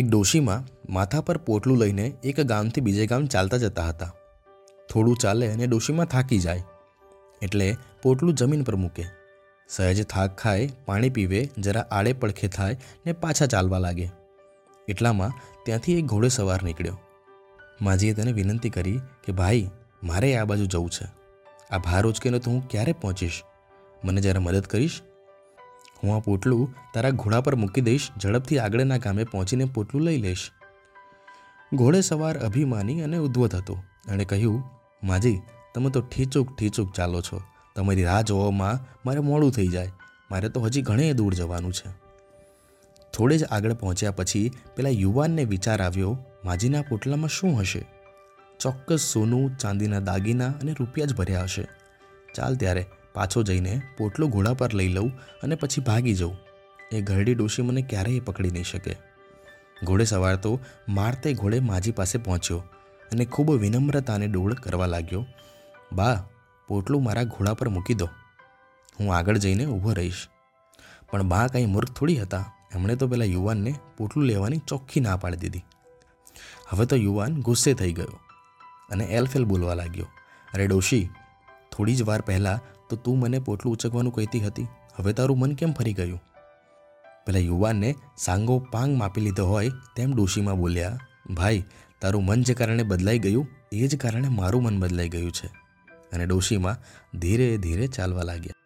એક ડોશીમાં માથા પર પોટલું લઈને એક ગામથી બીજે ગામ ચાલતા જતા હતા. થોડું ચાલે અને ડોશીમાં થાકી જાય. એટલે પોટલું જમીન પર મૂકે. સહેજ થાક ખાય, પાણી પીવે, જરા આડે પડખે થાય ને પાછા ચાલવા લાગે. એટલામાં ત્યાંથી એક ઘોડે સવાર નીકળ્યો. માજીએ તેને વિનંતી કરી કે, ભાઈ, મારે આ બાજુ જવું છે. આ ભાર ઉચકીને તો હું ક્યારે પહોંચીશ? મને જરા મદદ કરીશ? હું આ પોટલું તારા ઘોડા પર મૂકી દઈશ, ઝડપથી આગળના ગામે પહોંચીને પોટલું લઈ લઈશ. ઘોડે સવાર અભિમાની અને ઉદ્વત હતો એણે કહ્યું, માજી, તમે તો ઠીચુક ઠીચુક ચાલો છો. તમારી રાહ જોવામાં મારે મોડું થઈ જાય. મારે તો હજી ઘણે દૂર જવાનું છે. થોડે જ આગળ પહોંચ્યા પછી પેલા યુવાનને વિચાર આવ્યો, માજીના પોટલામાં શું હશે? ચોક્કસ સોનું, ચાંદીના દાગીના અને રૂપિયા જ ભર્યા હશે. ચાલ ત્યારે પાછો જઈને પોટલો ઘોડા પર લઈ લઉં અને પછી ભાગી જઉં. એ ઘરડી ડોશી મને ક્યારેય પકડી નહીં શકે. ઘોડે સવાર તો મારતે ઘોડે માજી પાસે પહોંચ્યો અને ખૂબ વિનમ્રતાને ડોળ કરવા લાગ્યો. બા, પોટલું મારા ઘોડા પર મૂકી દો. હું આગળ જઈને ઊભો રહીશ. પણ બા કંઈ મૂર્ખ થોડી હતા. એમણે તો પેલા યુવાનને પોટલું લેવાની ચોખ્ખી ના પાડી દીધી. હવે તો યુવાન ગુસ્સે થઈ ગયો અને એલફેલ બોલવા લાગ્યો. અરે ડોશી, થોડી જ વાર પહેલાં તો તું મને પોટલું ઉચકવાનું કહેતી હતી. હવે તારું મન કેમ ફરી ગયું? પેલા યુવાનને સાંગો પાંગ માપી લીધો હોય તેમ ડોશીમાં બોલ્યા, ભાઈ, તારું મન જે કારણે બદલાઈ ગયું, એ જ કારણે મારું મન બદલાઈ ગયું છે. અને ડોશીમાં ધીરે ધીરે ચાલવા લાગ્યા.